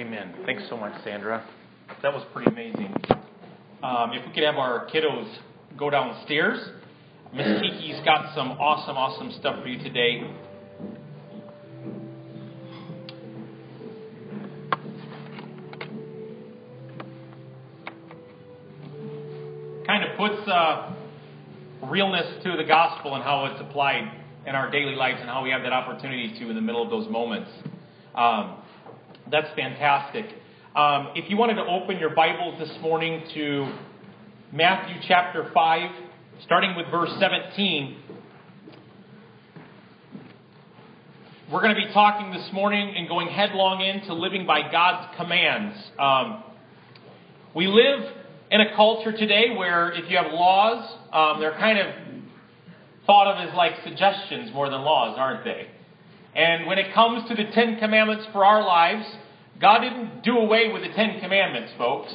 Amen. Thanks so much, Sandra. That was pretty amazing. Um, if we could have our kiddos go downstairs, Miss Kiki's got some awesome, awesome stuff for you today. Kind of puts uh, realness to the gospel and how it's applied in our daily lives and how we have that opportunity to in the middle of those moments. Um, that's fantastic. Um, if you wanted to open your Bibles this morning to Matthew chapter 5, starting with verse 17, we're going to be talking this morning and going headlong into living by God's commands. Um, we live in a culture today where if you have laws, um, they're kind of thought of as like suggestions more than laws, aren't they? And when it comes to the Ten Commandments for our lives, God didn't do away with the Ten Commandments, folks.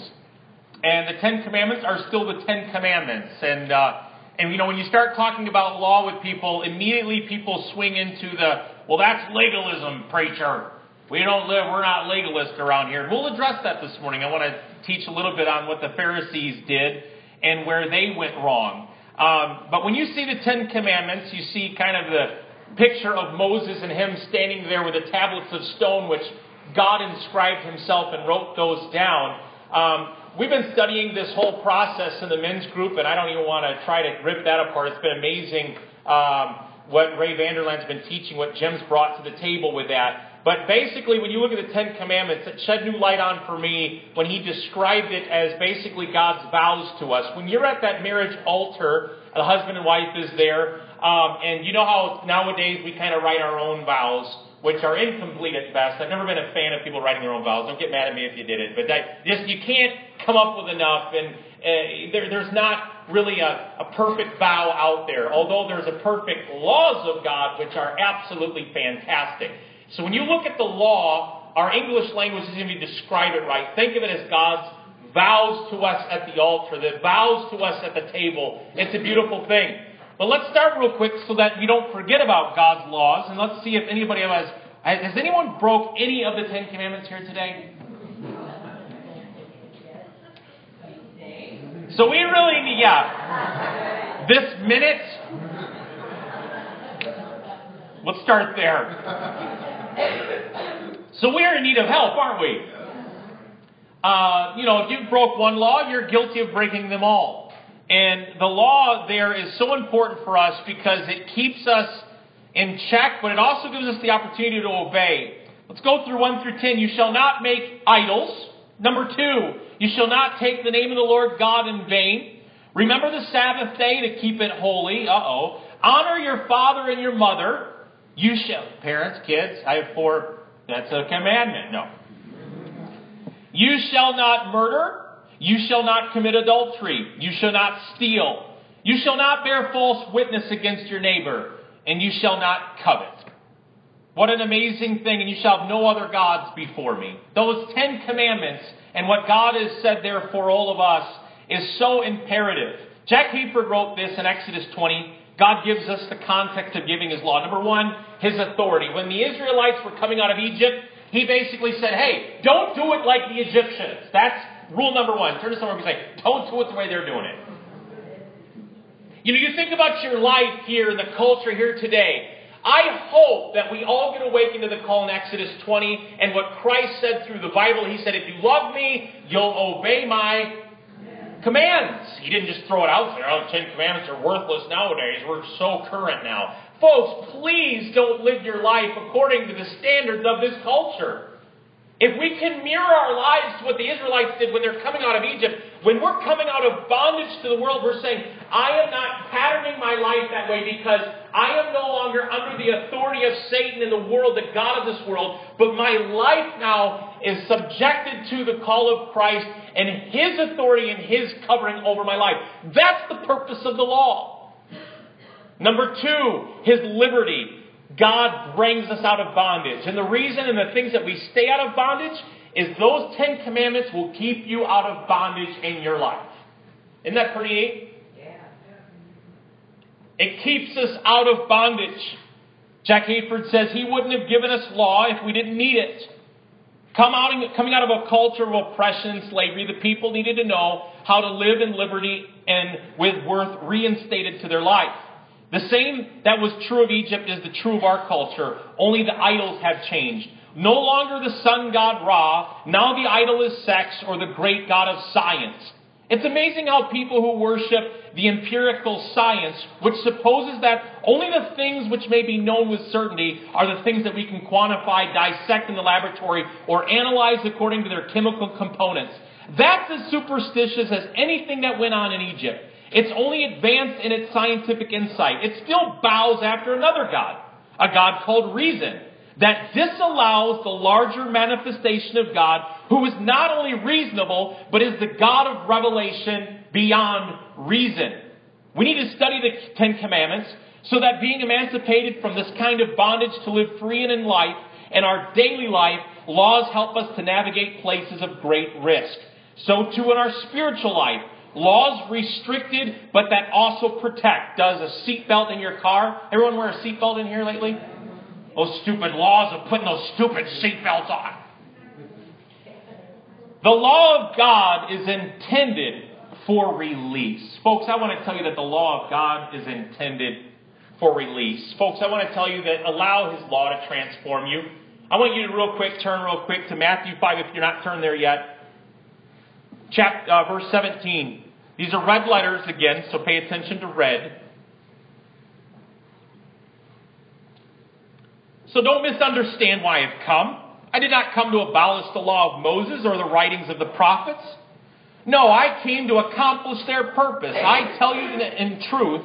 And the Ten Commandments are still the Ten Commandments. And, uh, and you know, when you start talking about law with people, immediately people swing into the, well, that's legalism, preacher. We don't live, we're not legalists around here. We'll address that this morning. I want to teach a little bit on what the Pharisees did and where they went wrong. Um, but when you see the Ten Commandments, you see kind of the picture of Moses and him standing there with the tablets of stone, which God inscribed himself and wrote those down. Um, we've been studying this whole process in the men's group, and I don't even want to try to rip that apart. It's been amazing um, what Ray Vanderland's been teaching, what Jim's brought to the table with that. But basically, when you look at the Ten Commandments, it shed new light on for me when he described it as basically God's vows to us. When you're at that marriage altar, the husband and wife is there, um, and you know how nowadays we kind of write our own vows, which are incomplete at best. I've never been a fan of people writing their own vows. Don't get mad at me if you did it, but that, just you can't come up with enough, and uh, there, there's not really a, a perfect vow out there. Although there's a perfect laws of God, which are absolutely fantastic. So when you look at the law, our English language isn't even describe it right. Think of it as God's vows to us at the altar, the vows to us at the table. It's a beautiful thing. But let's start real quick so that we don't forget about God's laws, and let's see if anybody has. Has anyone broke any of the Ten Commandments here today? So we really need, yeah, this minute. Let's start there. So we're in need of help, aren't we? Uh, you know, if you broke one law, you're guilty of breaking them all. And the law there is so important for us because it keeps us in check, but it also gives us the opportunity to obey. Let's go through 1 through 10. You shall not make idols. Number 2, you shall not take the name of the Lord God in vain. Remember the Sabbath day to keep it holy. Uh oh. Honor your father and your mother. You shall, parents, kids, I have four. That's a commandment. No. You shall not murder. You shall not commit adultery. You shall not steal. You shall not bear false witness against your neighbor. And you shall not covet. What an amazing thing. And you shall have no other gods before me. Those Ten Commandments and what God has said there for all of us is so imperative. Jack Hayford wrote this in Exodus 20. God gives us the context of giving his law. Number one, his authority. When the Israelites were coming out of Egypt, he basically said, hey, don't do it like the Egyptians. That's Rule number one turn to someone and be like, don't do it the way they're doing it. You know, you think about your life here in the culture here today. I hope that we all get awakened to the call in Exodus 20 and what Christ said through the Bible. He said, if you love me, you'll obey my commands. He didn't just throw it out there. Oh, Ten Commandments are worthless nowadays. We're so current now. Folks, please don't live your life according to the standards of this culture. If we can mirror our lives to what the Israelites did when they're coming out of Egypt, when we're coming out of bondage to the world, we're saying, I am not patterning my life that way because I am no longer under the authority of Satan and the world, the God of this world, but my life now is subjected to the call of Christ and His authority and His covering over my life. That's the purpose of the law. Number two, His liberty. God brings us out of bondage. And the reason and the things that we stay out of bondage is those Ten Commandments will keep you out of bondage in your life. Isn't that pretty neat? Yeah. It keeps us out of bondage. Jack Hayford says he wouldn't have given us law if we didn't need it. Out, coming out of a culture of oppression and slavery, the people needed to know how to live in liberty and with worth reinstated to their life. The same that was true of Egypt is the true of our culture, only the idols have changed. No longer the sun god Ra, now the idol is sex or the great god of science. It's amazing how people who worship the empirical science, which supposes that only the things which may be known with certainty are the things that we can quantify, dissect in the laboratory, or analyze according to their chemical components. That's as superstitious as anything that went on in Egypt. It's only advanced in its scientific insight. It still bows after another God, a God called reason that disallows the larger manifestation of God, who is not only reasonable, but is the God of revelation beyond reason. We need to study the Ten Commandments so that being emancipated from this kind of bondage to live free and in life, in our daily life, laws help us to navigate places of great risk. So too in our spiritual life. Laws restricted, but that also protect. Does a seatbelt in your car? Everyone wear a seatbelt in here lately? Those stupid laws of putting those stupid seatbelts on. The law of God is intended for release. Folks, I want to tell you that the law of God is intended for release. Folks, I want to tell you that allow His law to transform you. I want you to real quick turn real quick to Matthew 5 if you're not turned there yet. Chapter, uh, verse 17. These are red letters again, so pay attention to red. So don't misunderstand why I've come. I did not come to abolish the law of Moses or the writings of the prophets. No, I came to accomplish their purpose. I tell you in truth,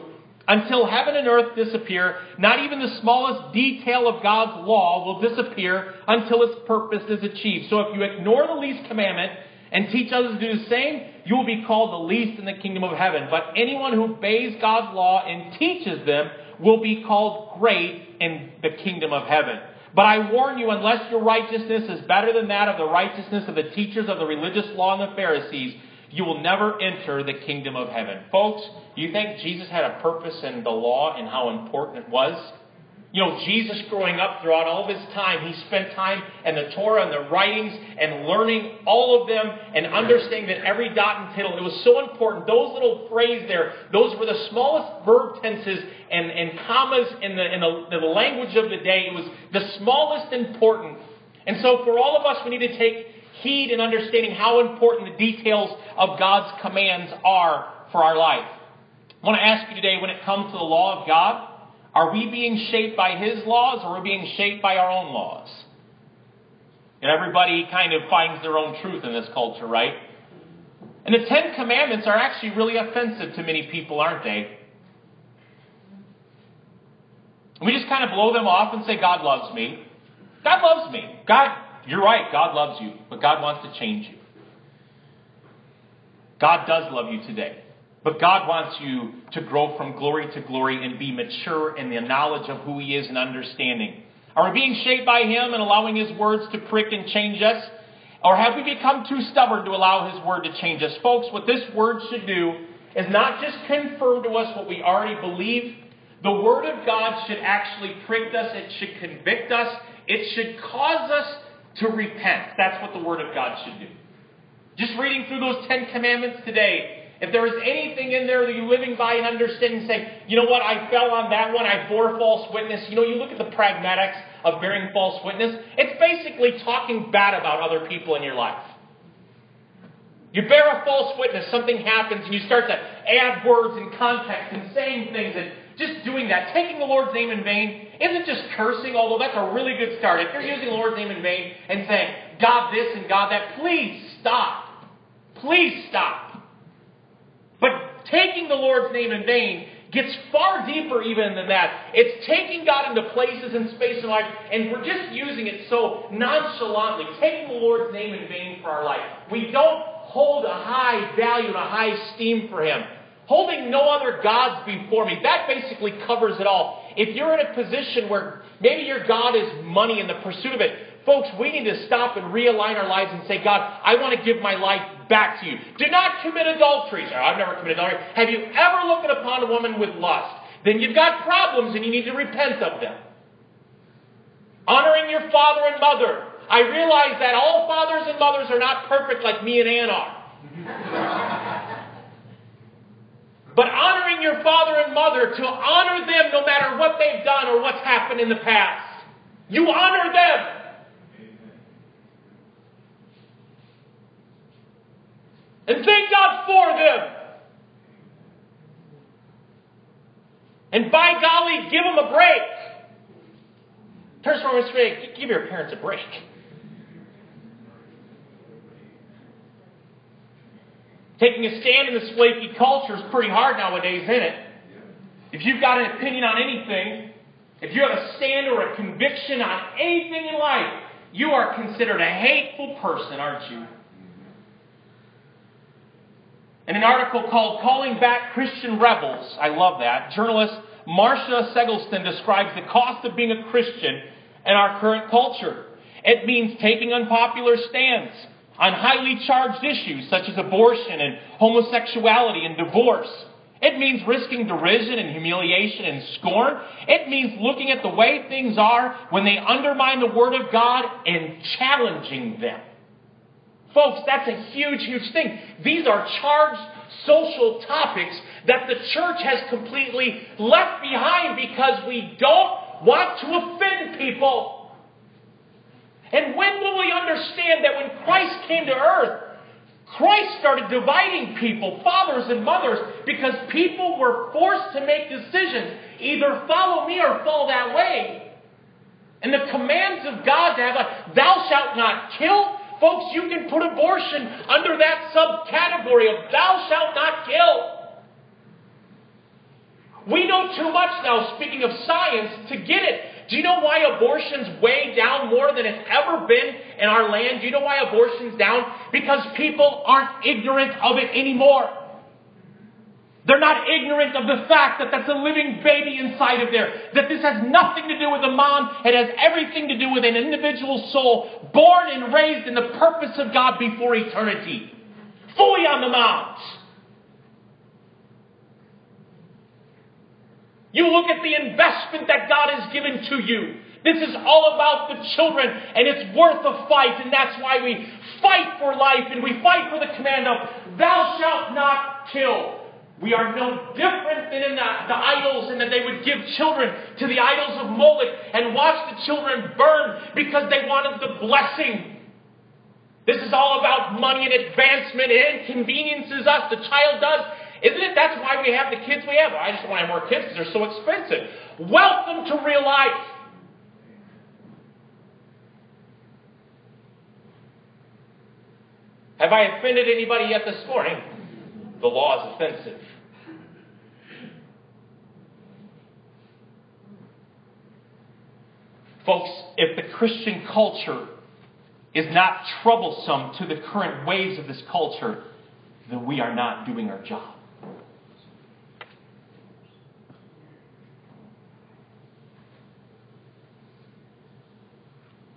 until heaven and earth disappear, not even the smallest detail of God's law will disappear until its purpose is achieved. So if you ignore the least commandment and teach others to do the same, you will be called the least in the kingdom of heaven. But anyone who obeys God's law and teaches them will be called great in the kingdom of heaven. But I warn you, unless your righteousness is better than that of the righteousness of the teachers of the religious law and the Pharisees, you will never enter the kingdom of heaven. Folks, you think Jesus had a purpose in the law and how important it was? You know, Jesus growing up throughout all of his time, he spent time in the Torah and the writings and learning all of them and understanding that every dot and tittle, it was so important. Those little phrases there, those were the smallest verb tenses and, and commas in, the, in the, the language of the day. It was the smallest important. And so for all of us, we need to take heed in understanding how important the details of God's commands are for our life. I want to ask you today, when it comes to the law of God, are we being shaped by His laws or are we being shaped by our own laws? And everybody kind of finds their own truth in this culture, right? And the Ten Commandments are actually really offensive to many people, aren't they? We just kind of blow them off and say, God loves me. God loves me. God, you're right, God loves you, but God wants to change you. God does love you today. But God wants you to grow from glory to glory and be mature in the knowledge of who He is and understanding. Are we being shaped by Him and allowing His words to prick and change us? Or have we become too stubborn to allow His word to change us? Folks, what this word should do is not just confirm to us what we already believe. The word of God should actually prick us, it should convict us, it should cause us to repent. That's what the word of God should do. Just reading through those Ten Commandments today, if there is anything in there that you're living by and understanding, saying, you know what, I fell on that one, I bore false witness. You know, you look at the pragmatics of bearing false witness, it's basically talking bad about other people in your life. You bear a false witness, something happens, and you start to add words and context and saying things and just doing that. Taking the Lord's name in vain isn't just cursing, although that's a really good start. If you're using the Lord's name in vain and saying, God this and God that, please stop. Please stop. Taking the Lord's name in vain gets far deeper even than that. It's taking God into places and space and life, and we're just using it so nonchalantly, taking the Lord's name in vain for our life. We don't hold a high value and a high esteem for Him. Holding no other gods before me, that basically covers it all. If you're in a position where maybe your God is money in the pursuit of it, Folks, we need to stop and realign our lives and say, God, I want to give my life back to you. Do not commit adultery. I've never committed adultery. Have you ever looked upon a woman with lust? Then you've got problems and you need to repent of them. Honoring your father and mother. I realize that all fathers and mothers are not perfect like me and Ann are. but honoring your father and mother, to honor them no matter what they've done or what's happened in the past. You honor them. And thank God for them. And by golly, give them a break. To someone and give your parents a break. Taking a stand in this flaky culture is pretty hard nowadays, isn't it? If you've got an opinion on anything, if you have a stand or a conviction on anything in life, you are considered a hateful person, aren't you? In an article called Calling Back Christian Rebels, I love that, journalist Marcia Segelstein describes the cost of being a Christian in our current culture. It means taking unpopular stands on highly charged issues such as abortion and homosexuality and divorce. It means risking derision and humiliation and scorn. It means looking at the way things are when they undermine the Word of God and challenging them. Folks, that's a huge, huge thing. These are charged social topics that the church has completely left behind because we don't want to offend people. And when will we understand that when Christ came to earth, Christ started dividing people, fathers and mothers, because people were forced to make decisions either follow me or fall that way. And the commands of God to have a thou shalt not kill, Folks, you can put abortion under that subcategory of thou shalt not kill. We know too much now, speaking of science, to get it. Do you know why abortion's way down more than it's ever been in our land? Do you know why abortion's down? Because people aren't ignorant of it anymore. They're not ignorant of the fact that that's a living baby inside of there. That this has nothing to do with a mom. It has everything to do with an individual soul born and raised in the purpose of God before eternity. Fully on the mount. You look at the investment that God has given to you. This is all about the children, and it's worth a fight, and that's why we fight for life, and we fight for the command of, Thou shalt not kill. We are no different than in the, the idols, in that they would give children to the idols of Moloch and watch the children burn because they wanted the blessing. This is all about money and advancement. It inconveniences us. The child does. Isn't it? That's why we have the kids we have. I just want to have more kids because they're so expensive. Welcome to real life. Have I offended anybody yet this morning? The law is offensive. Folks, if the Christian culture is not troublesome to the current ways of this culture, then we are not doing our job.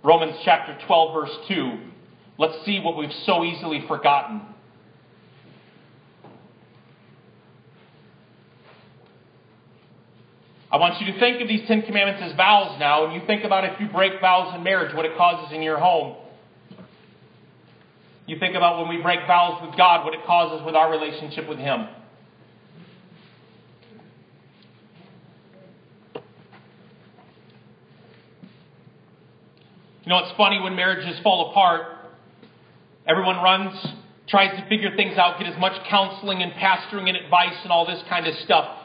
Romans chapter 12, verse 2. Let's see what we've so easily forgotten. I want you to think of these Ten Commandments as vows now, and you think about if you break vows in marriage, what it causes in your home. You think about when we break vows with God, what it causes with our relationship with Him. You know, it's funny when marriages fall apart. Everyone runs, tries to figure things out, get as much counseling and pastoring and advice and all this kind of stuff.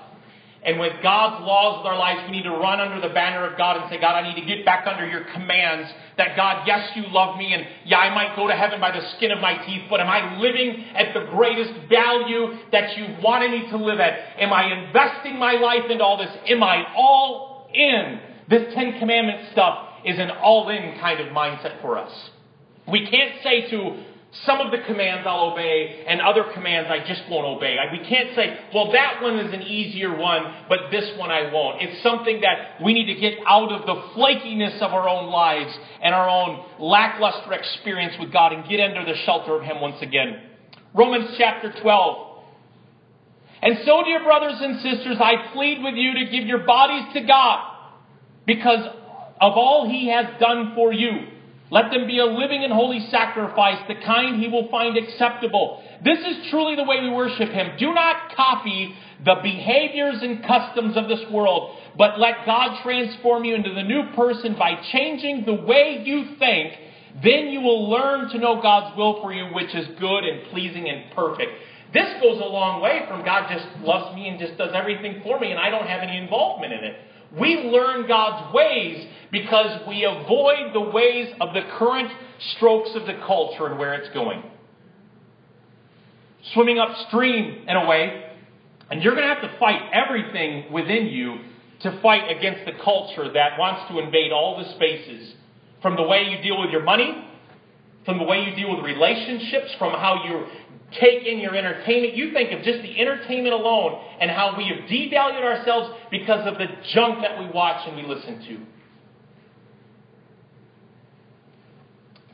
And with God's laws with our lives, we need to run under the banner of God and say, God, I need to get back under your commands. That God, yes, you love me, and yeah, I might go to heaven by the skin of my teeth, but am I living at the greatest value that you wanted me to live at? Am I investing my life into all this? Am I all in? This Ten Commandments stuff is an all in kind of mindset for us. We can't say to some of the commands I'll obey, and other commands I just won't obey. We can't say, well, that one is an easier one, but this one I won't. It's something that we need to get out of the flakiness of our own lives and our own lackluster experience with God and get under the shelter of Him once again. Romans chapter 12. And so, dear brothers and sisters, I plead with you to give your bodies to God because of all He has done for you. Let them be a living and holy sacrifice, the kind he will find acceptable. This is truly the way we worship him. Do not copy the behaviors and customs of this world, but let God transform you into the new person by changing the way you think. Then you will learn to know God's will for you, which is good and pleasing and perfect. This goes a long way from God just loves me and just does everything for me and I don't have any involvement in it. We learn God's ways because we avoid the ways of the current strokes of the culture and where it's going. Swimming upstream in a way, and you're going to have to fight everything within you to fight against the culture that wants to invade all the spaces. From the way you deal with your money, from the way you deal with relationships, from how you take in your entertainment. You think of just the entertainment alone and how we have devalued ourselves because of the junk that we watch and we listen to.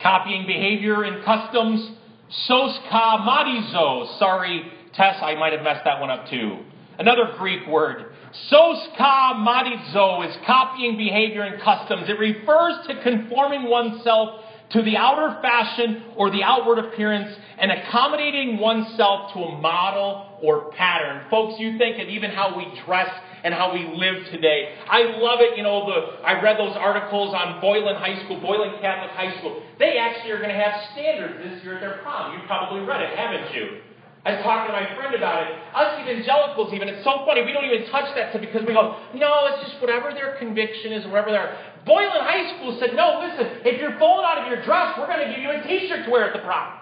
Copying behavior and customs. Sos ka marizo. Sorry, Tess, I might have messed that one up too. Another Greek word. Sos ka marizo is copying behavior and customs. It refers to conforming oneself to the outer fashion or the outward appearance and accommodating oneself to a model or pattern. Folks, you think of even how we dress and how we live today. I love it. You know, the, I read those articles on Boylan High School, Boylan Catholic High School. They actually are going to have standards this year at their prom. You've probably read it, haven't you? I was talking to my friend about it. Us evangelicals, even, it's so funny. We don't even touch that stuff because we go, no, it's just whatever their conviction is, whatever their. Boylan High School said, no, listen, if you're falling out of your dress, we're going to give you a t shirt to wear at the prom.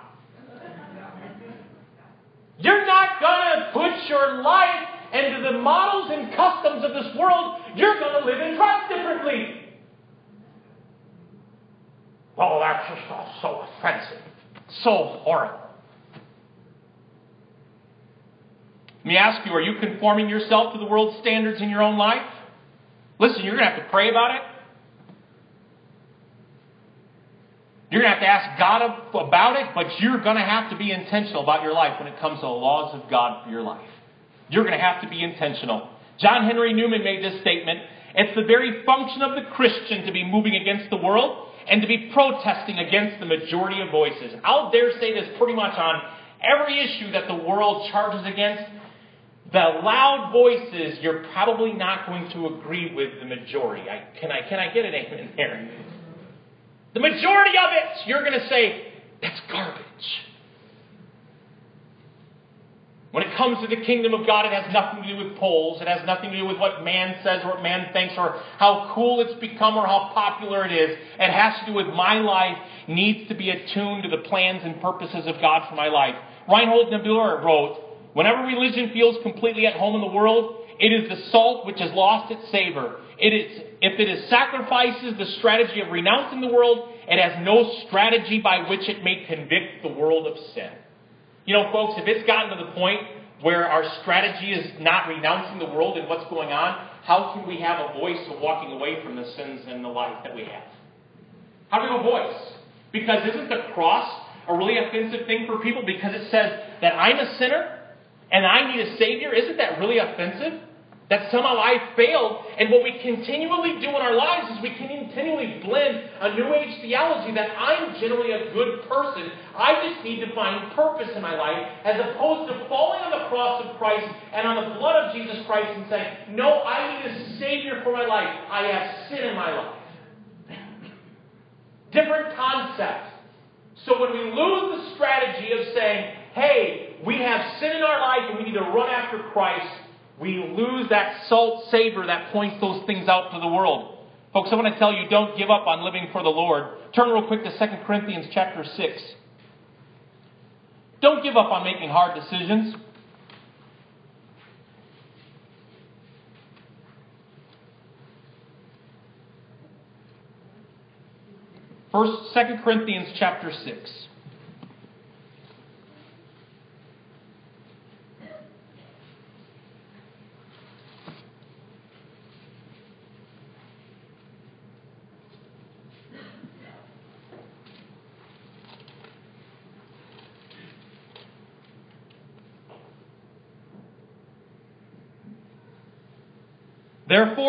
You're not going to put your life into the models and customs of this world. You're going to live and dress differently. Oh, that's just all so offensive, so horrible. Let me ask you, are you conforming yourself to the world's standards in your own life? Listen, you're going to have to pray about it. You're going to have to ask God about it, but you're going to have to be intentional about your life when it comes to the laws of God for your life. You're going to have to be intentional. John Henry Newman made this statement It's the very function of the Christian to be moving against the world and to be protesting against the majority of voices. I'll dare say this pretty much on every issue that the world charges against the loud voices, you're probably not going to agree with the majority. I, can, I, can I get an amen there? The majority of it, you're going to say, that's garbage. When it comes to the kingdom of God, it has nothing to do with polls. It has nothing to do with what man says or what man thinks or how cool it's become or how popular it is. It has to do with my life needs to be attuned to the plans and purposes of God for my life. Reinhold Niebuhr wrote, Whenever religion feels completely at home in the world, it is the salt which has lost its savor. It is, if it is sacrifices the strategy of renouncing the world, it has no strategy by which it may convict the world of sin. You know, folks, if it's gotten to the point where our strategy is not renouncing the world and what's going on, how can we have a voice of walking away from the sins and the life that we have? How do we have a voice? Because isn't the cross a really offensive thing for people? Because it says that I'm a sinner and I need a Savior, isn't that really offensive? That somehow I failed. And what we continually do in our lives is we continually blend a New Age theology that I'm generally a good person. I just need to find purpose in my life, as opposed to falling on the cross of Christ and on the blood of Jesus Christ and saying, No, I need a Savior for my life. I have sin in my life. Different concept. So when we lose the strategy of saying, hey, we have sin in our life and we need to run after Christ, we lose that salt savor that points those things out to the world. Folks, I want to tell you, don't give up on living for the Lord. Turn real quick to 2 Corinthians chapter 6. Don't give up on making hard decisions. First, 2 Corinthians chapter 6.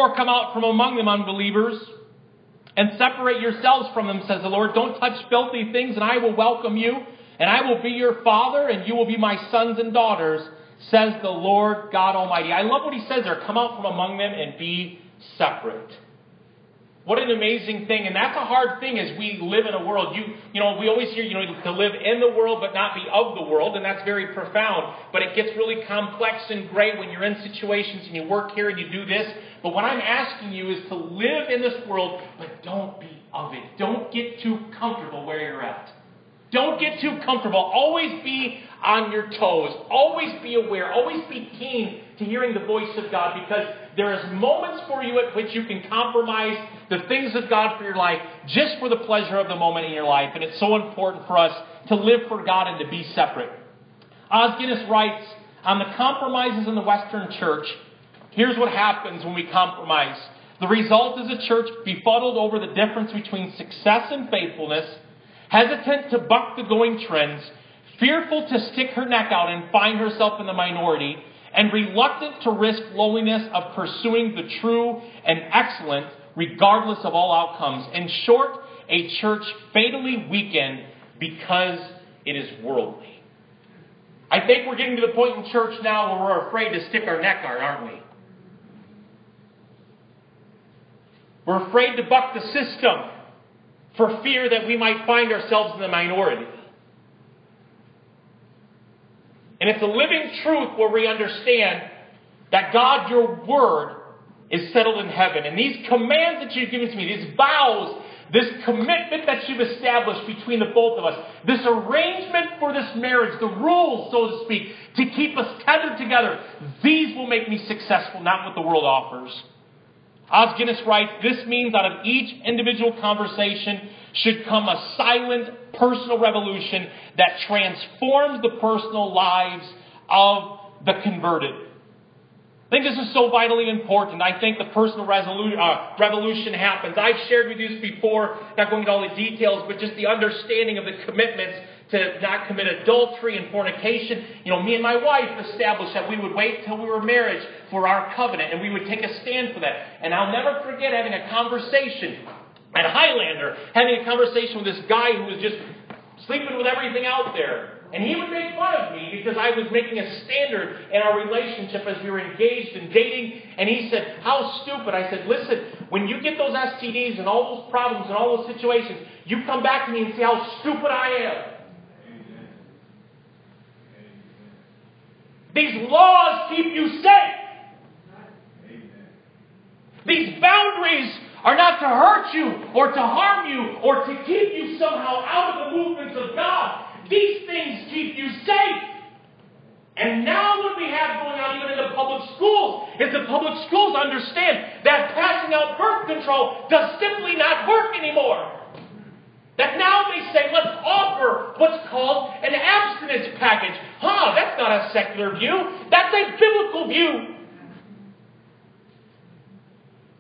Therefore, come out from among them, unbelievers, and separate Separate yourselves from them, says the Lord. Don't touch filthy things, and I will welcome you, and I will be your father, and you will be my sons and daughters, says the Lord God Almighty. I love what he says there. Come out from among them and be separate. What an amazing thing. And that's a hard thing as we live in a world. You, you know, we always hear, you know, to live in the world but not be of the world, and that's very profound. But it gets really complex and great when you're in situations and you work here and you do this. But what I'm asking you is to live in this world, but don't be of it. Don't get too comfortable where you're at. Don't get too comfortable. Always be on your toes. Always be aware. Always be keen to hearing the voice of God because there is moments for you at which you can compromise the things of God for your life just for the pleasure of the moment in your life. And it's so important for us to live for God and to be separate. Os Guinness writes on the compromises in the Western church. Here's what happens when we compromise. The result is a church befuddled over the difference between success and faithfulness, hesitant to buck the going trends, fearful to stick her neck out and find herself in the minority, and reluctant to risk loneliness of pursuing the true and excellent regardless of all outcomes. In short, a church fatally weakened because it is worldly. I think we're getting to the point in church now where we're afraid to stick our neck out, aren't we? We're afraid to buck the system for fear that we might find ourselves in the minority. And it's a living truth where we understand that God, your word, is settled in heaven. And these commands that you've given to me, these vows, this commitment that you've established between the both of us, this arrangement for this marriage, the rules, so to speak, to keep us tethered together, these will make me successful, not what the world offers. Os Guinness writes, this means out of each individual conversation should come a silent personal revolution that transforms the personal lives of the converted. I think this is so vitally important. I think the personal resolu- uh, revolution happens. I've shared with you this before, not going into all the details, but just the understanding of the commitments to not commit adultery and fornication. You know, me and my wife established that we would wait till we were married for our covenant and we would take a stand for that. And I'll never forget having a conversation at Highlander, having a conversation with this guy who was just sleeping with everything out there. And he would make fun of me because I was making a standard in our relationship as we were engaged and dating. And he said, How stupid. I said, Listen, when you get those STDs and all those problems and all those situations, you come back to me and see how stupid I am. These laws keep you safe. These boundaries are not to hurt you or to harm you or to keep you somehow out of the movements of God. These things keep you safe. And now what we have going on even in the public schools is the public schools understand that passing out birth control does simply not work anymore. That now they say, let's offer what's called an abstinence package. Huh, that's not a secular view. That's a biblical view.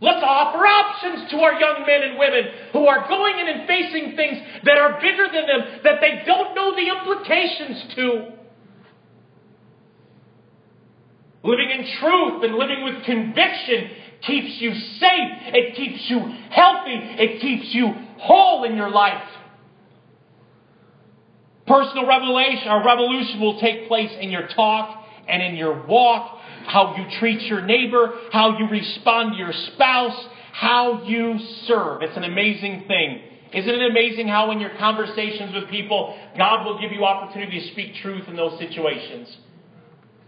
Let's offer options to our young men and women who are going in and facing things that are bigger than them that they don't know the implications to. Living in truth and living with conviction keeps you safe. It keeps you healthy. It keeps you whole in your life. Personal revelation or revolution will take place in your talk and in your walk how you treat your neighbor, how you respond to your spouse, how you serve. It's an amazing thing. Isn't it amazing how, in your conversations with people, God will give you opportunity to speak truth in those situations?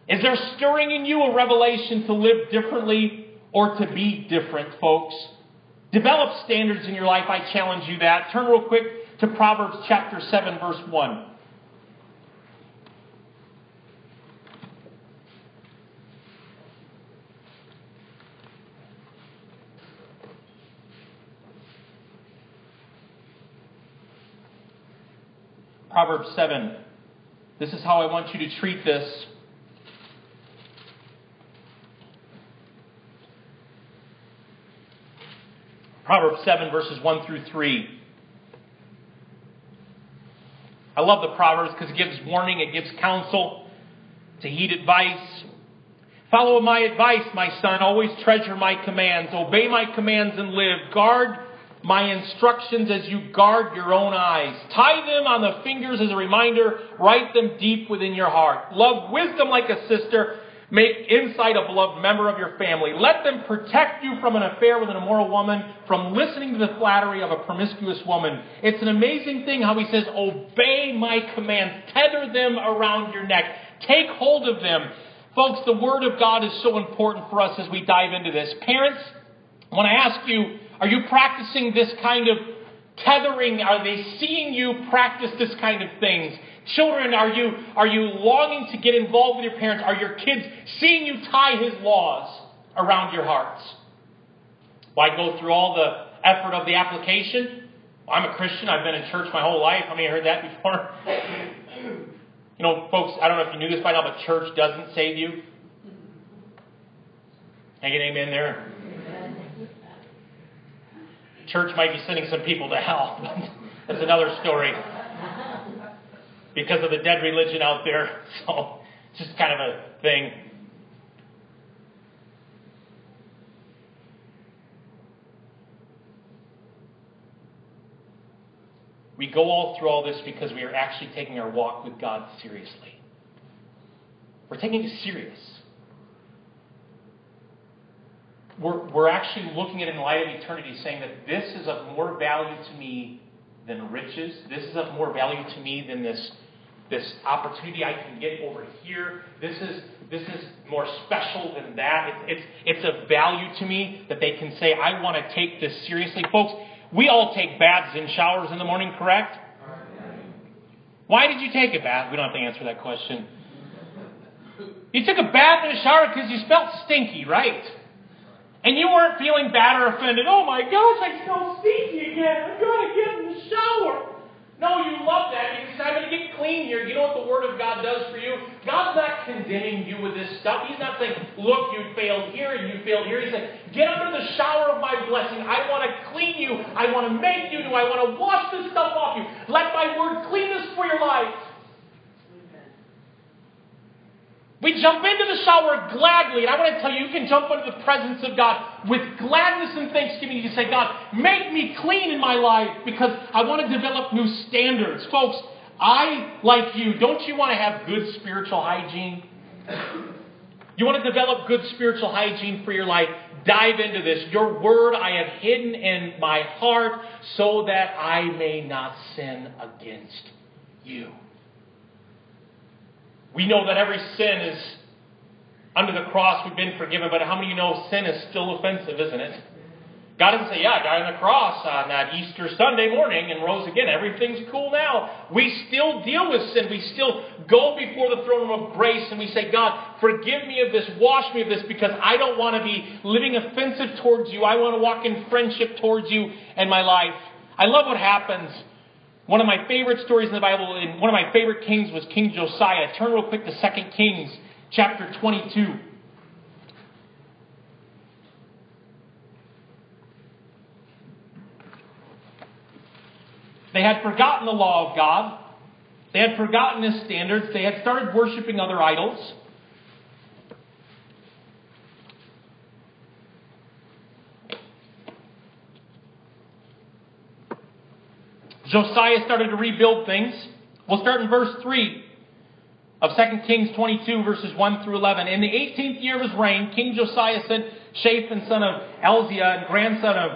Is there stirring in you a revelation to live differently or to be different, folks? Develop standards in your life. I challenge you that. Turn real quick to Proverbs chapter 7, verse 1. Proverbs 7. This is how I want you to treat this. Proverbs 7, verses 1 through 3. I love the Proverbs because it gives warning, it gives counsel, to heed advice. Follow my advice, my son. Always treasure my commands. Obey my commands and live. Guard my instructions as you guard your own eyes. Tie them on the fingers as a reminder. Write them deep within your heart. Love wisdom like a sister. Make insight a beloved member of your family. Let them protect you from an affair with an immoral woman, from listening to the flattery of a promiscuous woman. It's an amazing thing how he says, Obey my commands. Tether them around your neck. Take hold of them. Folks, the Word of God is so important for us as we dive into this. Parents, I ask you, are you practicing this kind of tethering? Are they seeing you practice this kind of things? Children, are you, are you longing to get involved with your parents? Are your kids seeing you tie his laws around your hearts? Why go through all the effort of the application? I'm a Christian. I've been in church my whole life. How many heard that before? you know, folks, I don't know if you knew this by now, but church doesn't save you. Can I get amen there? Church might be sending some people to hell. That's another story because of the dead religion out there. So it's just kind of a thing. We go all through all this because we are actually taking our walk with God seriously. We're taking it serious. We're, we're actually looking at in light of eternity, saying that this is of more value to me than riches. This is of more value to me than this this opportunity I can get over here. This is this is more special than that. It, it's it's a value to me that they can say I want to take this seriously, folks. We all take baths and showers in the morning, correct? Why did you take a bath? We don't have to answer that question. You took a bath and a shower because you felt stinky, right? And you weren't feeling bad or offended. Oh my gosh, I smell stinky again. I'm going to get in the shower. No, you love that because I'm going to get clean here. You know what the Word of God does for you? God's not condemning you with this stuff. He's not saying, look, you failed here and you failed here. He's saying, get under the shower of my blessing. I want to clean you. I want to make you new. I want to wash this stuff off you. Let my Word clean this for your life. We jump into the shower gladly, and I want to tell you, you can jump into the presence of God with gladness and thanksgiving. You can say, God, make me clean in my life because I want to develop new standards. Folks, I, like you, don't you want to have good spiritual hygiene? You want to develop good spiritual hygiene for your life? Dive into this. Your word I have hidden in my heart so that I may not sin against you. We know that every sin is under the cross, we've been forgiven, but how many of you know sin is still offensive, isn't it? God doesn't say, Yeah, I died on the cross on that Easter Sunday morning and rose again. Everything's cool now. We still deal with sin. We still go before the throne of grace and we say, God, forgive me of this, wash me of this, because I don't want to be living offensive towards you. I want to walk in friendship towards you and my life. I love what happens one of my favorite stories in the Bible, and one of my favorite kings was King Josiah. Turn real quick to 2 Kings chapter 22. They had forgotten the law of God. They had forgotten his standards. They had started worshiping other idols. Josiah started to rebuild things. We'll start in verse 3 of 2 Kings 22, verses 1 through 11. In the 18th year of his reign, King Josiah sent Shaphan, son of Azaliah, and grandson of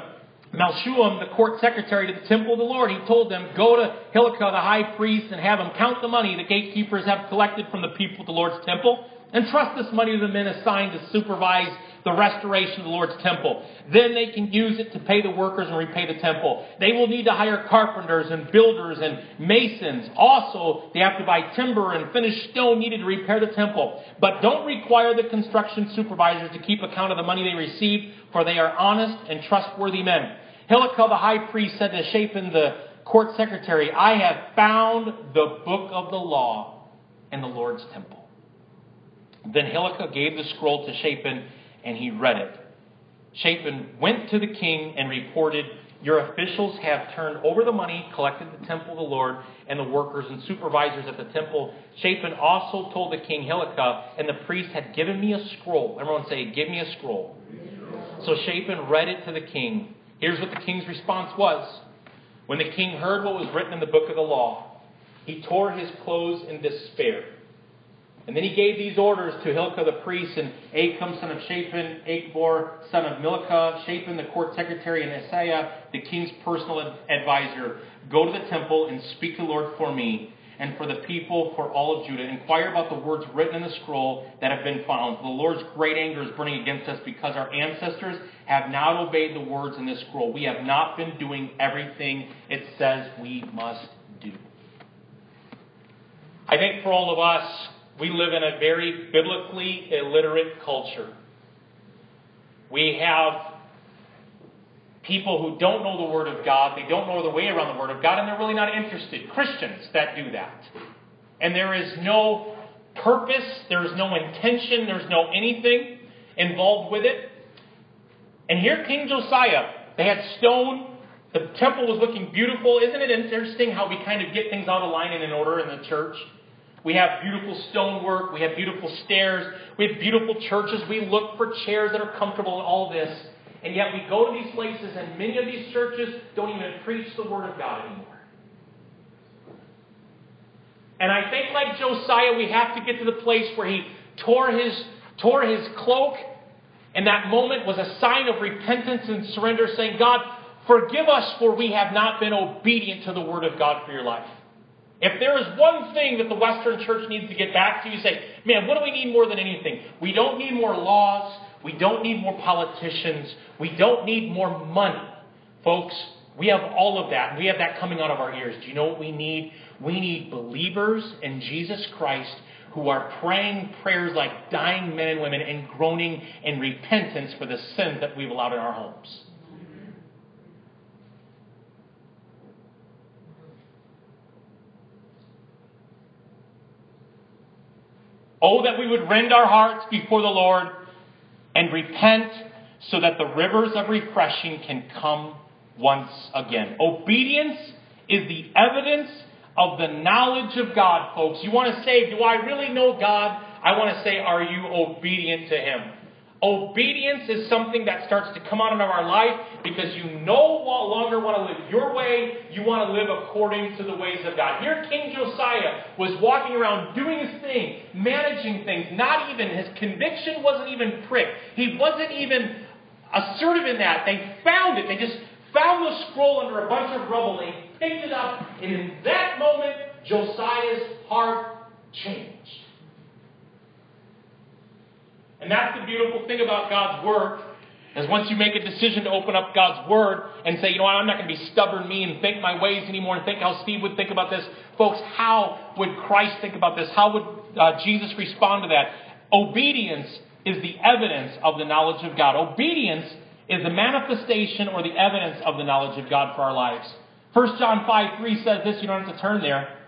Meshullam, the court secretary, to the temple of the Lord. He told them, Go to Hilkiah, the high priest, and have him count the money the gatekeepers have collected from the people of the Lord's temple, and trust this money to the men assigned to supervise the restoration of the Lord's temple. Then they can use it to pay the workers and repay the temple. They will need to hire carpenters and builders and masons. Also, they have to buy timber and finished stone needed to repair the temple. But don't require the construction supervisors to keep account of the money they receive, for they are honest and trustworthy men. Hilkiah the high priest said to Shaphan the court secretary, I have found the book of the law in the Lord's temple. Then Hilkiah gave the scroll to Shaphan and he read it. Shaphan went to the king and reported, Your officials have turned over the money collected at the temple of the Lord and the workers and supervisors at the temple. Shaphan also told the king Hilkiah, and the priest had given me a scroll. Everyone say, Give me a scroll. So Shaphan read it to the king. Here's what the king's response was. When the king heard what was written in the book of the law, he tore his clothes in despair. And then he gave these orders to Hilkiah the priest and Ahikam son of Shaphan, Achbor son of Milcah, Shaphan the court secretary, and Asaiah the king's personal advisor. Go to the temple and speak to the Lord for me and for the people, for all of Judah. Inquire about the words written in the scroll that have been found. The Lord's great anger is burning against us because our ancestors have not obeyed the words in this scroll. We have not been doing everything it says we must do. I think for all of us, we live in a very biblically illiterate culture. We have people who don't know the Word of God, they don't know the way around the Word of God, and they're really not interested. Christians that do that. And there is no purpose, there's no intention, there's no anything involved with it. And here, King Josiah, they had stone. The temple was looking beautiful. Isn't it interesting how we kind of get things out of line and in order in the church? We have beautiful stonework. We have beautiful stairs. We have beautiful churches. We look for chairs that are comfortable and all this. And yet we go to these places, and many of these churches don't even preach the Word of God anymore. And I think, like Josiah, we have to get to the place where he tore his, tore his cloak, and that moment was a sign of repentance and surrender, saying, God, forgive us for we have not been obedient to the Word of God for your life. If there is one thing that the Western church needs to get back to, you say, man, what do we need more than anything? We don't need more laws. We don't need more politicians. We don't need more money. Folks, we have all of that. We have that coming out of our ears. Do you know what we need? We need believers in Jesus Christ who are praying prayers like dying men and women and groaning in repentance for the sins that we've allowed in our homes. Oh, that we would rend our hearts before the Lord and repent so that the rivers of refreshing can come once again. Obedience is the evidence of the knowledge of God, folks. You want to say, Do I really know God? I want to say, Are you obedient to Him? Obedience is something that starts to come out of our life because you no longer want to live your way, you want to live according to the ways of God. Here, King Josiah was walking around doing his thing, managing things, not even, his conviction wasn't even pricked. He wasn't even assertive in that. They found it. They just found the scroll under a bunch of rubble. They picked it up, and in that moment, Josiah's heart changed. And that's the beautiful thing about God's Word. Is once you make a decision to open up God's Word and say, you know what, I'm not going to be stubborn me and think my ways anymore and think how Steve would think about this. Folks, how would Christ think about this? How would uh, Jesus respond to that? Obedience is the evidence of the knowledge of God. Obedience is the manifestation or the evidence of the knowledge of God for our lives. 1 John 5 3 says this, you don't have to turn there.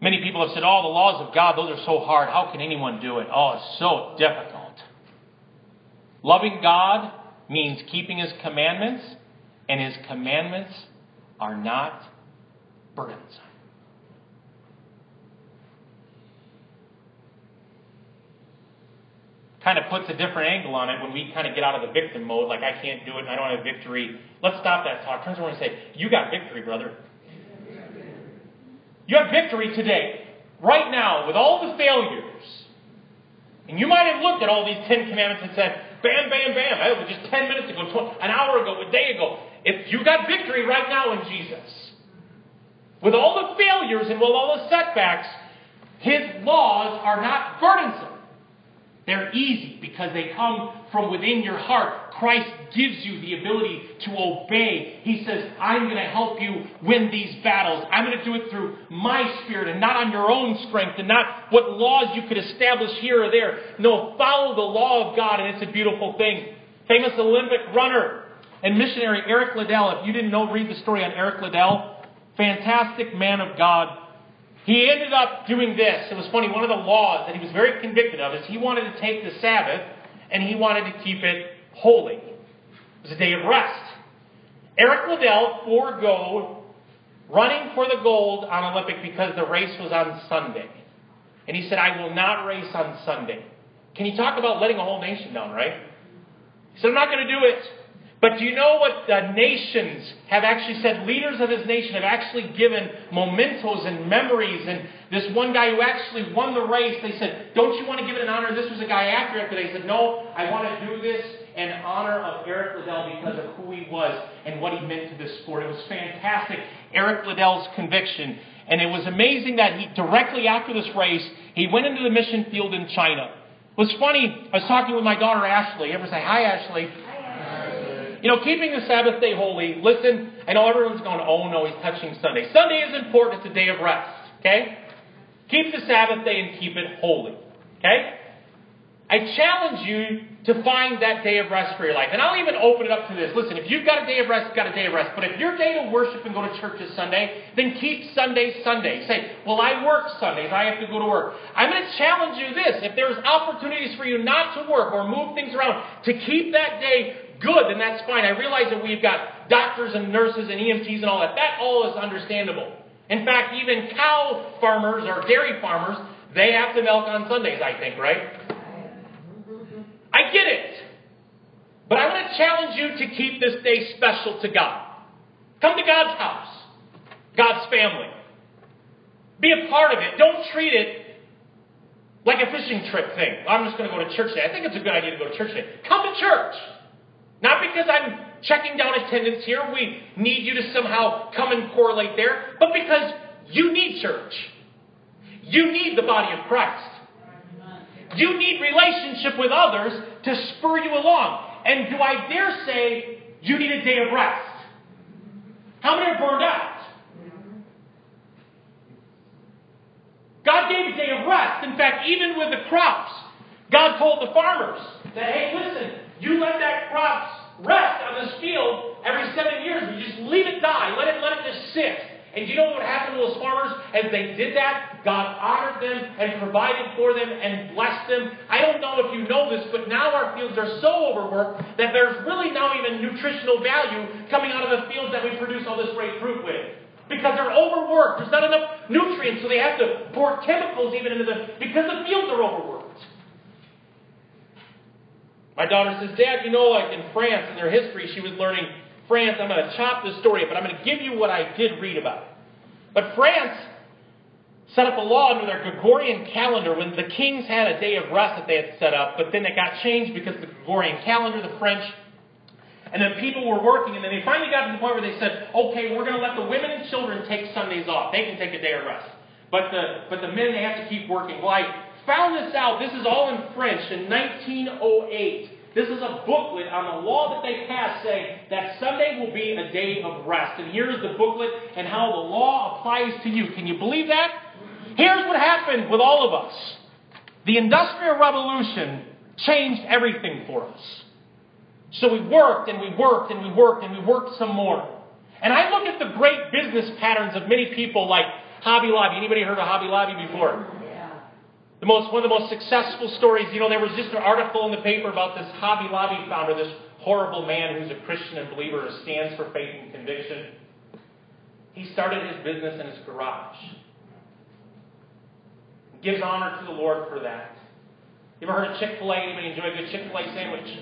Many people have said, oh, the laws of God, those are so hard. How can anyone do it? Oh, it's so difficult. Loving God means keeping His commandments, and His commandments are not burdensome. Kind of puts a different angle on it when we kind of get out of the victim mode, like I can't do it and I don't have victory. Let's stop that talk. Turns around and say, You got victory, brother. You have victory today, right now, with all the failures. And you might have looked at all these Ten Commandments and said, bam, bam, bam. It was just 10 minutes ago, an hour ago, a day ago. If you got victory right now in Jesus, with all the failures and with all the setbacks, his laws are not burdensome. They're easy because they come from within your heart. Christ gives you the ability to obey. He says, I'm going to help you win these battles. I'm going to do it through my spirit and not on your own strength and not what laws you could establish here or there. No, follow the law of God, and it's a beautiful thing. Famous Olympic runner and missionary Eric Liddell. If you didn't know, read the story on Eric Liddell. Fantastic man of God he ended up doing this. It was funny. One of the laws that he was very convicted of is he wanted to take the Sabbath and he wanted to keep it holy. It was a day of rest. Eric Liddell forego running for the gold on Olympic because the race was on Sunday. And he said, I will not race on Sunday. Can you talk about letting a whole nation down, right? He said, I'm not going to do it. But do you know what the nations have actually said? Leaders of his nation have actually given mementos and memories. And this one guy who actually won the race, they said, Don't you want to give it an honor? This was a guy after it, but they said, No, I want to do this in honor of Eric Liddell because of who he was and what he meant to this sport. It was fantastic. Eric Liddell's conviction. And it was amazing that he, directly after this race, he went into the mission field in China. It was funny. I was talking with my daughter Ashley. Ever say hi, Ashley? You know, keeping the Sabbath day holy, listen, I know everyone's going, oh no, he's touching Sunday. Sunday is important, it's a day of rest. Okay? Keep the Sabbath day and keep it holy. Okay? I challenge you to find that day of rest for your life. And I'll even open it up to this. Listen, if you've got a day of rest, you've got a day of rest. But if your day to worship and go to church is Sunday, then keep Sunday Sunday. Say, well, I work Sundays. I have to go to work. I'm going to challenge you this. If there's opportunities for you not to work or move things around, to keep that day good, then that's fine. I realize that we've got doctors and nurses and EMTs and all that. That all is understandable. In fact, even cow farmers or dairy farmers, they have to milk on Sundays, I think, right? I get it. But I want to challenge you to keep this day special to God. Come to God's house, God's family. Be a part of it. Don't treat it like a fishing trip thing. I'm just going to go to church today. I think it's a good idea to go to church today. Come to church. Not because I'm checking down attendance here, we need you to somehow come and correlate there, but because you need church. You need the body of Christ. You need relationship with others to spur you along. And do I dare say you need a day of rest? How many are burned out? God gave a day of rest. In fact, even with the crops, God told the farmers that, hey, listen, you let that crops rest on this field every seven years. You just leave it die. Let it let it just sit. And you know what happened to those farmers as they did that? God honored them and provided for them and blessed them. I don't know if you know this, but now our fields are so overworked that there's really now even nutritional value coming out of the fields that we produce all this great fruit with. Because they're overworked. There's not enough nutrients, so they have to pour chemicals even into the because the fields are overworked. My daughter says, Dad, you know, like in France, in their history, she was learning France. I'm going to chop this story up, but I'm going to give you what I did read about. But France set up a law under their Gregorian calendar when the kings had a day of rest that they had set up, but then it got changed because the Gregorian calendar, the French, and then people were working, and then they finally got to the point where they said, okay, we're going to let the women and children take Sundays off. They can take a day of rest. But the, but the men, they have to keep working. Well, I found this out. This is all in French in 1908. This is a booklet on the law that they passed saying that Sunday will be a day of rest. And here's the booklet and how the law applies to you. Can you believe that? Here's what happened with all of us the Industrial Revolution changed everything for us. So we worked and we worked and we worked and we worked some more. And I look at the great business patterns of many people like Hobby Lobby. Anybody heard of Hobby Lobby before? The most, one of the most successful stories, you know, there was just an article in the paper about this Hobby Lobby founder, this horrible man who's a Christian and believer who stands for faith and conviction. He started his business in his garage. Gives honor to the Lord for that. You ever heard of Chick fil A? Anybody enjoy a good Chick fil A sandwich?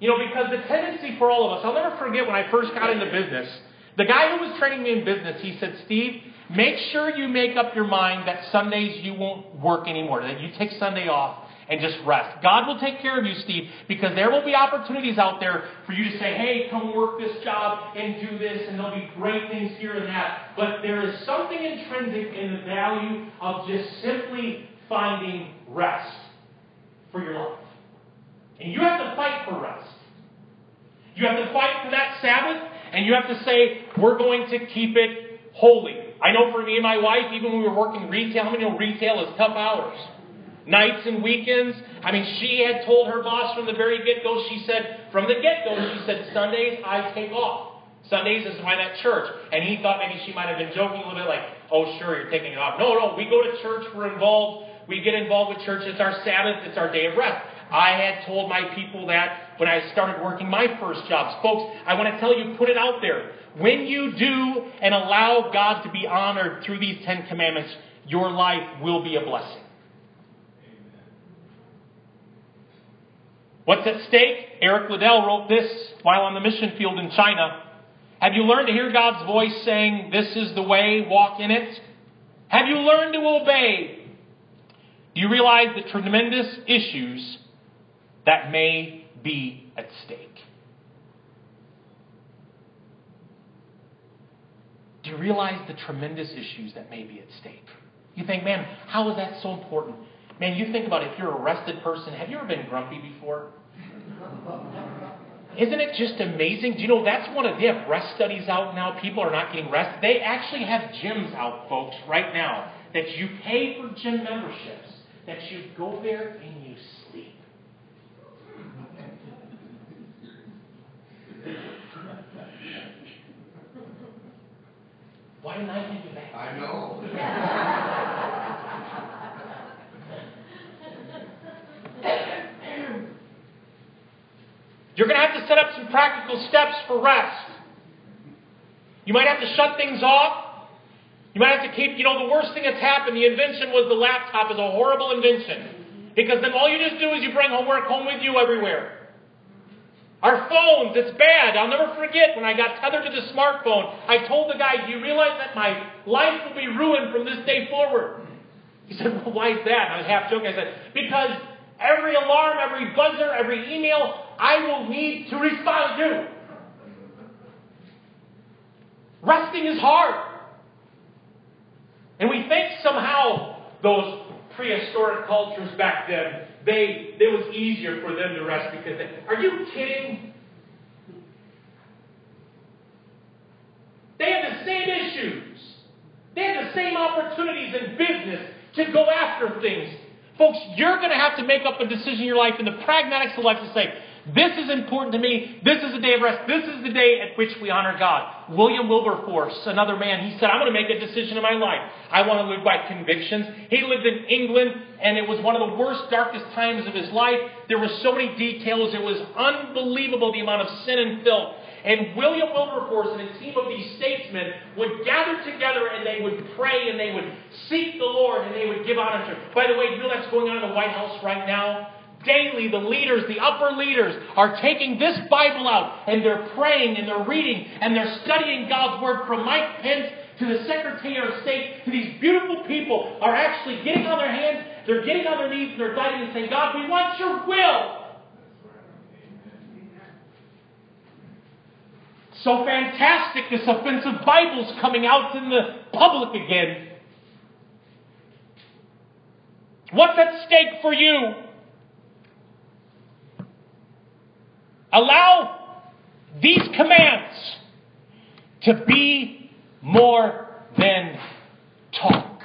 You know, because the tendency for all of us, I'll never forget when I first got into business, the guy who was training me in business, he said, Steve, Make sure you make up your mind that Sundays you won't work anymore, that you take Sunday off and just rest. God will take care of you, Steve, because there will be opportunities out there for you to say, hey, come work this job and do this, and there'll be great things here and that. But there is something intrinsic in the value of just simply finding rest for your life. And you have to fight for rest. You have to fight for that Sabbath, and you have to say, we're going to keep it holy. I know for me and my wife, even when we were working retail, how many know retail is tough hours? Nights and weekends. I mean, she had told her boss from the very get go, she said, from the get go, she said, Sundays I take off. Sundays is when I'm at church. And he thought maybe she might have been joking a little bit like, oh, sure, you're taking it off. No, no, we go to church, we're involved, we get involved with church. It's our Sabbath, it's our day of rest. I had told my people that when I started working my first jobs. Folks, I want to tell you, put it out there. When you do and allow God to be honored through these Ten Commandments, your life will be a blessing. What's at stake? Eric Liddell wrote this while on the mission field in China. Have you learned to hear God's voice saying, This is the way, walk in it? Have you learned to obey? Do you realize the tremendous issues that may be at stake? Do you realize the tremendous issues that may be at stake? You think, man, how is that so important? Man, you think about if you're a arrested person, have you ever been grumpy before? Isn't it just amazing? Do you know that's one of they have rest studies out now. People are not getting rest. They actually have gyms out, folks, right now that you pay for gym memberships. That you go there and you sleep. Why didn't I think of that? I know. You're going to have to set up some practical steps for rest. You might have to shut things off. You might have to keep, you know, the worst thing that's happened, the invention was the laptop is a horrible invention. Because then all you just do is you bring homework home with you everywhere. Our phones, it's bad. I'll never forget when I got tethered to the smartphone. I told the guy, Do you realize that my life will be ruined from this day forward? He said, Well, why is that? I was half joking. I said, Because every alarm, every buzzer, every email, I will need to respond to. Resting is hard. And we think somehow those prehistoric cultures back then, they it was easier for them to rest because they, are you kidding? They had the same issues. They had the same opportunities in business to go after things. Folks, you're going to have to make up a decision in your life in the pragmatics of life to say, this is important to me. This is a day of rest. This is the day at which we honor God. William Wilberforce, another man, he said, I'm going to make a decision in my life. I want to live by convictions. He lived in England, and it was one of the worst, darkest times of his life. There were so many details. It was unbelievable the amount of sin and filth. And William Wilberforce and a team of these statesmen would gather together and they would pray and they would seek the Lord and they would give honor to Him. By the way, you know that's going on in the White House right now? Daily the leaders, the upper leaders, are taking this Bible out and they're praying and they're reading and they're studying God's Word from Mike Pence to the Secretary of State to these beautiful people are actually getting on their hands, they're getting on their knees, and they're diving and saying, God, we want your will. So fantastic, this offensive Bible's coming out in the public again. What's at stake for you? Allow these commands to be more than talk.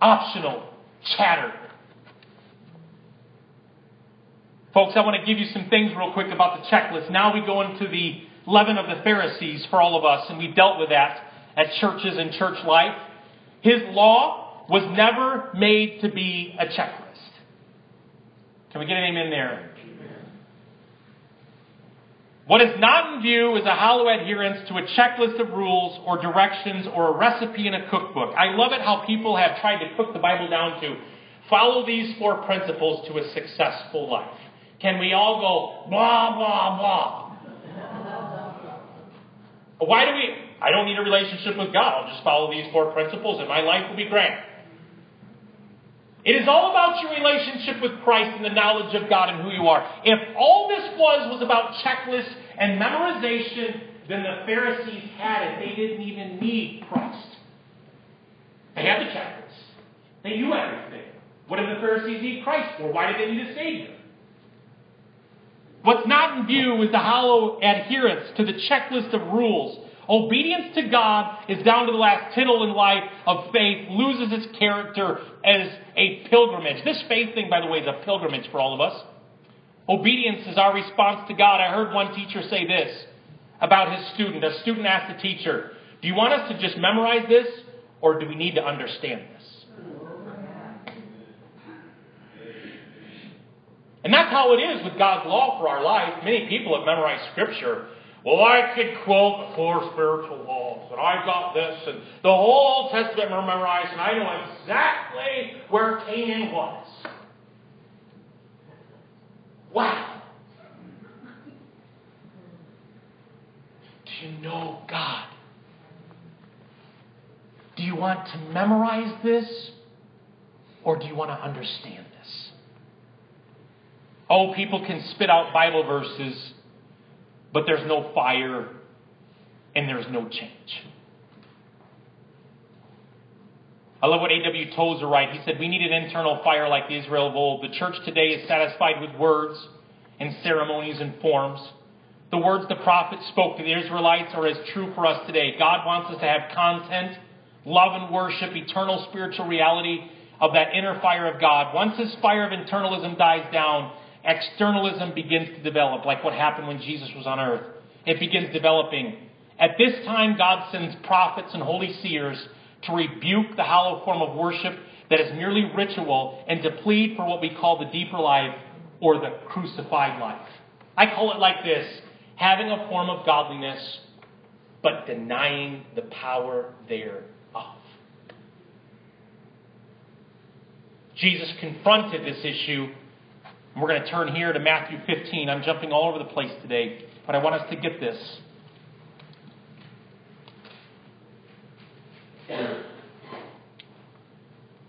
Optional chatter. Folks, I want to give you some things real quick about the checklist. Now we go into the leaven of the Pharisees for all of us, and we dealt with that at churches and church life. His law was never made to be a checklist. Can we get an amen there? What is not in view is a hollow adherence to a checklist of rules or directions or a recipe in a cookbook. I love it how people have tried to cook the Bible down to follow these four principles to a successful life. Can we all go blah, blah, blah? Why do we? I don't need a relationship with God. I'll just follow these four principles and my life will be grand. It is all about your relationship with Christ and the knowledge of God and who you are. If all this was was about checklists and memorization, then the Pharisees had it. They didn't even need Christ. They had the checklist. They knew everything. What did the Pharisees need Christ for? Why did they need a Savior? What's not in view is the hollow adherence to the checklist of rules Obedience to God is down to the last tittle in life of faith, loses its character as a pilgrimage. This faith thing, by the way, is a pilgrimage for all of us. Obedience is our response to God. I heard one teacher say this about his student. A student asked the teacher, Do you want us to just memorize this, or do we need to understand this? And that's how it is with God's law for our life. Many people have memorized Scripture Well, I could quote four spiritual laws, and I got this, and the whole Old Testament memorized, and I know exactly where Canaan was. Wow. Do you know God? Do you want to memorize this, or do you want to understand this? Oh, people can spit out Bible verses but there's no fire and there's no change. I love what A.W. Tozer writes. He said, We need an internal fire like the Israel of old. The church today is satisfied with words and ceremonies and forms. The words the prophet spoke to the Israelites are as true for us today. God wants us to have content, love and worship, eternal spiritual reality of that inner fire of God. Once this fire of internalism dies down, externalism begins to develop, like what happened when Jesus was on earth. It begins developing. At this time, God sends prophets and holy seers to rebuke the hollow form of worship that is merely ritual and to plead for what we call the deeper life or the crucified life. I call it like this having a form of godliness, but denying the power thereof. Jesus confronted this issue and we're going to turn here to Matthew 15. I'm jumping all over the place today, but I want us to get this.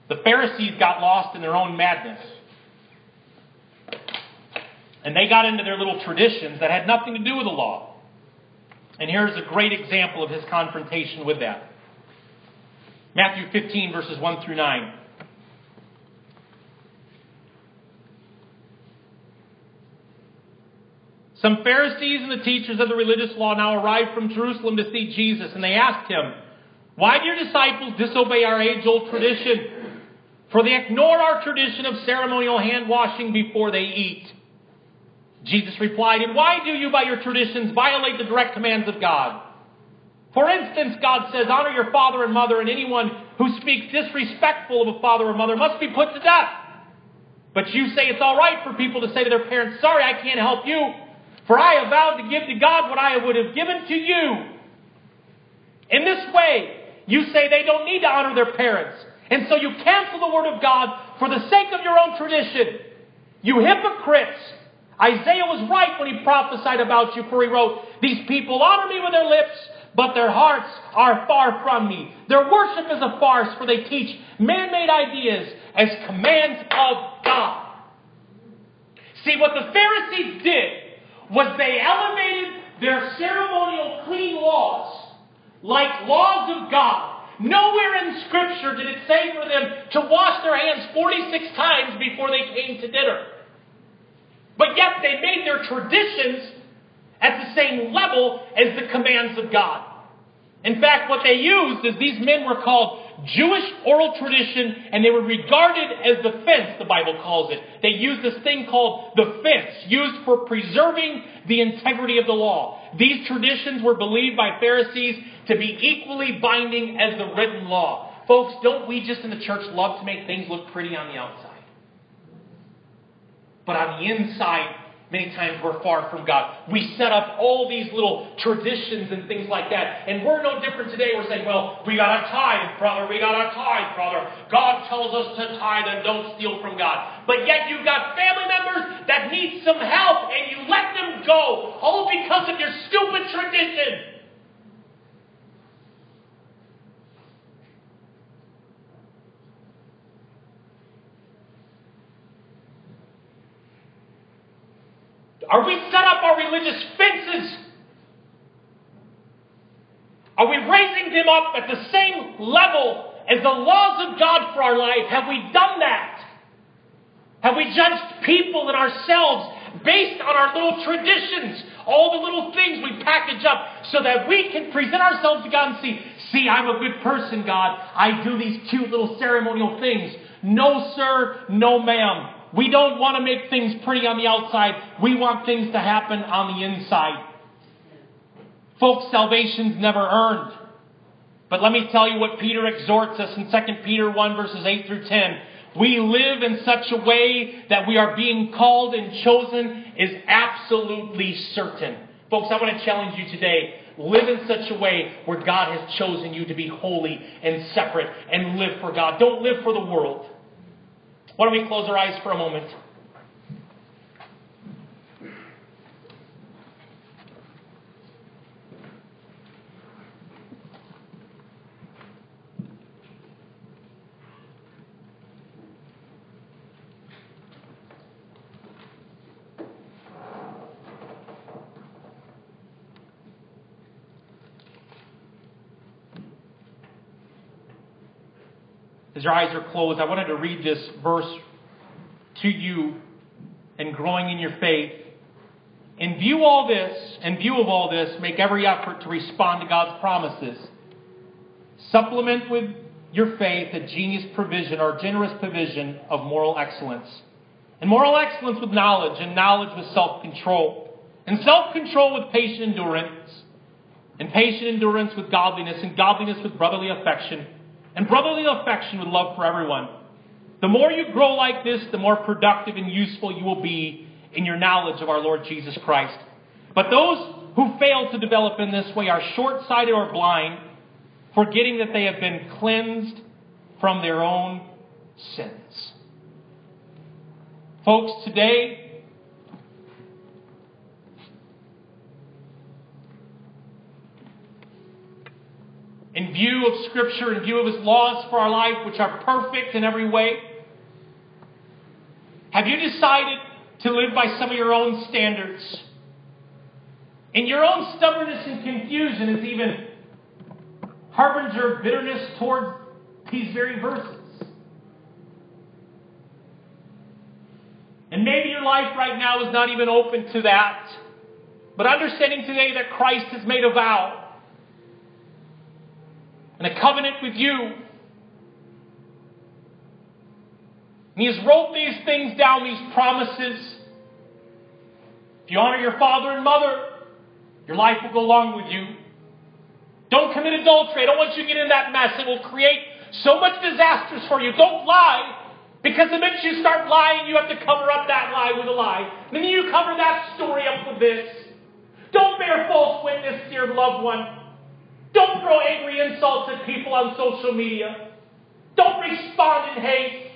The Pharisees got lost in their own madness. And they got into their little traditions that had nothing to do with the law. And here's a great example of his confrontation with that. Matthew 15, verses 1 through 9. Some Pharisees and the teachers of the religious law now arrived from Jerusalem to see Jesus, and they asked him, Why do your disciples disobey our age old tradition? For they ignore our tradition of ceremonial hand washing before they eat. Jesus replied, And why do you, by your traditions, violate the direct commands of God? For instance, God says, Honor your father and mother, and anyone who speaks disrespectful of a father or mother must be put to death. But you say it's all right for people to say to their parents, Sorry, I can't help you. For I have vowed to give to God what I would have given to you. In this way, you say they don't need to honor their parents. And so you cancel the word of God for the sake of your own tradition. You hypocrites! Isaiah was right when he prophesied about you, for he wrote, These people honor me with their lips, but their hearts are far from me. Their worship is a farce, for they teach man made ideas as commands of God. See, what the Pharisees did was they elevated their ceremonial clean laws like laws of God. Nowhere in Scripture did it say for them to wash their hands 46 times before they came to dinner. But yet they made their traditions at the same level as the commands of God. In fact, what they used is these men were called Jewish oral tradition, and they were regarded as the fence, the Bible calls it. They used this thing called the fence, used for preserving the integrity of the law. These traditions were believed by Pharisees to be equally binding as the written law. Folks, don't we just in the church love to make things look pretty on the outside? But on the inside, Many times we're far from God. We set up all these little traditions and things like that. And we're no different today. We're saying, well, we got to tithe, brother. We got to tithe, brother. God tells us to tithe and don't steal from God. But yet you've got family members that need some help and you let them go all because of your stupid tradition. Are we set up our religious fences? Are we raising them up at the same level as the laws of God for our life? Have we done that? Have we judged people and ourselves based on our little traditions, all the little things we package up so that we can present ourselves to God and see, see, I'm a good person, God. I do these cute little ceremonial things. No, sir, no, ma'am. We don't want to make things pretty on the outside. We want things to happen on the inside. Folks, salvation's never earned. But let me tell you what Peter exhorts us in 2 Peter 1 verses 8 through 10. We live in such a way that we are being called and chosen is absolutely certain. Folks, I want to challenge you today. Live in such a way where God has chosen you to be holy and separate and live for God. Don't live for the world. Why don't we close our eyes for a moment? As your eyes are closed, I wanted to read this verse to you and growing in your faith. In view all this, in view of all this, make every effort to respond to God's promises. Supplement with your faith a genius provision or generous provision of moral excellence. And moral excellence with knowledge, and knowledge with self control. And self control with patient endurance. And patient endurance with godliness, and godliness with brotherly affection and brotherly affection with love for everyone. The more you grow like this, the more productive and useful you will be in your knowledge of our Lord Jesus Christ. But those who fail to develop in this way are short sighted or blind, forgetting that they have been cleansed from their own sins. Folks, today in view of Scripture, in view of His laws for our life, which are perfect in every way? Have you decided to live by some of your own standards? And your own stubbornness and confusion is even harbinger of bitterness toward these very verses. And maybe your life right now is not even open to that. But understanding today that Christ has made a vow and a covenant with you. And he has wrote these things down, these promises. If you honor your father and mother, your life will go along with you. Don't commit adultery. I don't want you to get in that mess. It will create so much disasters for you. Don't lie. Because the minute you start lying, you have to cover up that lie with a lie. And then you cover that story up with this. Don't bear false witness to your loved one. Don't throw angry insults at people on social media. Don't respond in hate.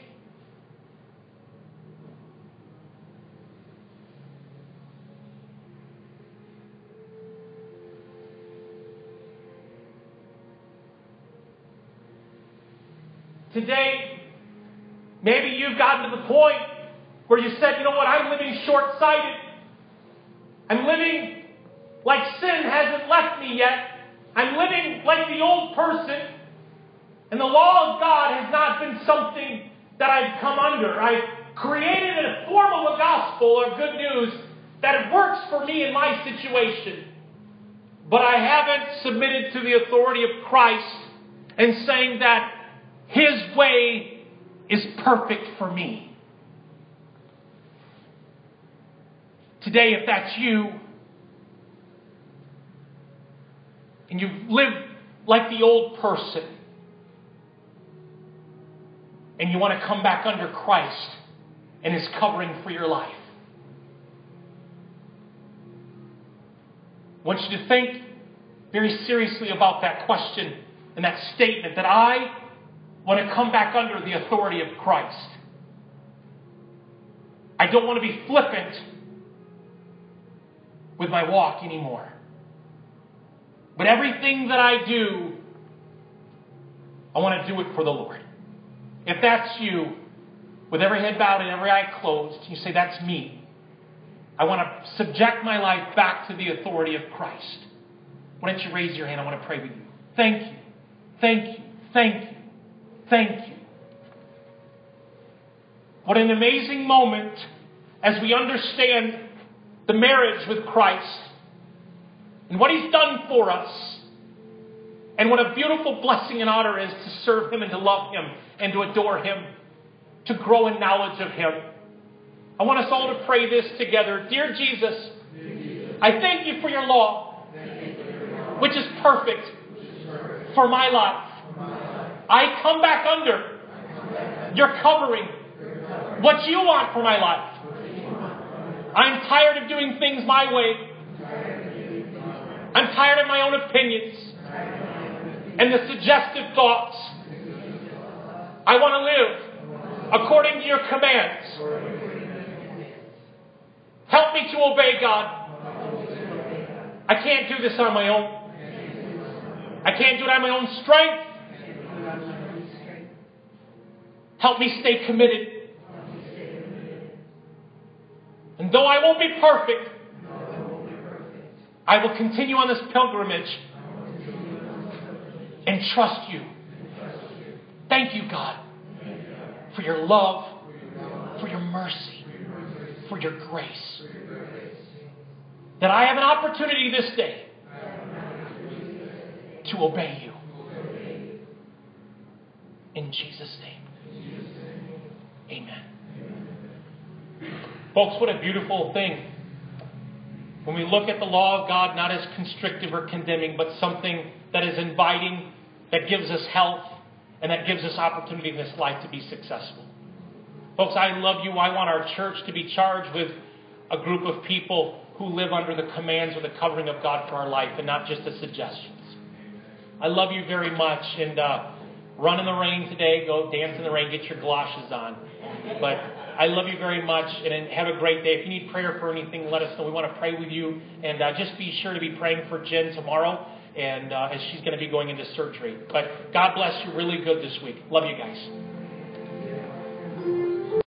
Today, maybe you've gotten to the point where you said, you know what, I'm living short sighted. I'm living like sin hasn't left me yet. I'm living like the old person, and the law of God has not been something that I've come under. I've created a form of a gospel or good news that works for me in my situation. But I haven't submitted to the authority of Christ and saying that His way is perfect for me. Today, if that's you, and you've lived like the old person, and you want to come back under Christ and His covering for your life. I want you to think very seriously about that question and that statement that I want to come back under the authority of Christ. I don't want to be flippant with my walk anymore. But everything that I do, I want to do it for the Lord. If that's you, with every head bowed and every eye closed, you say, That's me. I want to subject my life back to the authority of Christ. Why don't you raise your hand? I want to pray with you. Thank you. Thank you. Thank you. Thank you. What an amazing moment as we understand the marriage with Christ and what He's done for us. And what a beautiful blessing and honor is to serve Him and to love Him and to adore Him, to grow in knowledge of Him. I want us all to pray this together. Dear Jesus, I thank you for your law, which is perfect for my life. I come back under your covering, what you want for my life. I'm tired of doing things my way. I'm tired of my own opinions and the suggestive thoughts. I want to live according to your commands. Help me to obey God. I can't do this on my own. I can't do it on my own strength. Help me stay committed. And though I won't be perfect, I will continue on this pilgrimage and trust you. Thank you, God, for your love, for your mercy, for your grace. That I have an opportunity this day to obey you. In Jesus' name. Amen. Folks, what a beautiful thing. When we look at the law of God not as constrictive or condemning, but something that is inviting, that gives us health, and that gives us opportunity in this life to be successful. Folks, I love you. I want our church to be charged with a group of people who live under the commands or the covering of God for our life and not just the suggestions. I love you very much. And uh, run in the rain today. Go dance in the rain. Get your galoshes on. But I love you very much and have a great day. If you need prayer for anything, let us know. We want to pray with you. And uh, just be sure to be praying for Jen tomorrow and uh, as she's going to be going into surgery. But God bless you really good this week. Love you guys.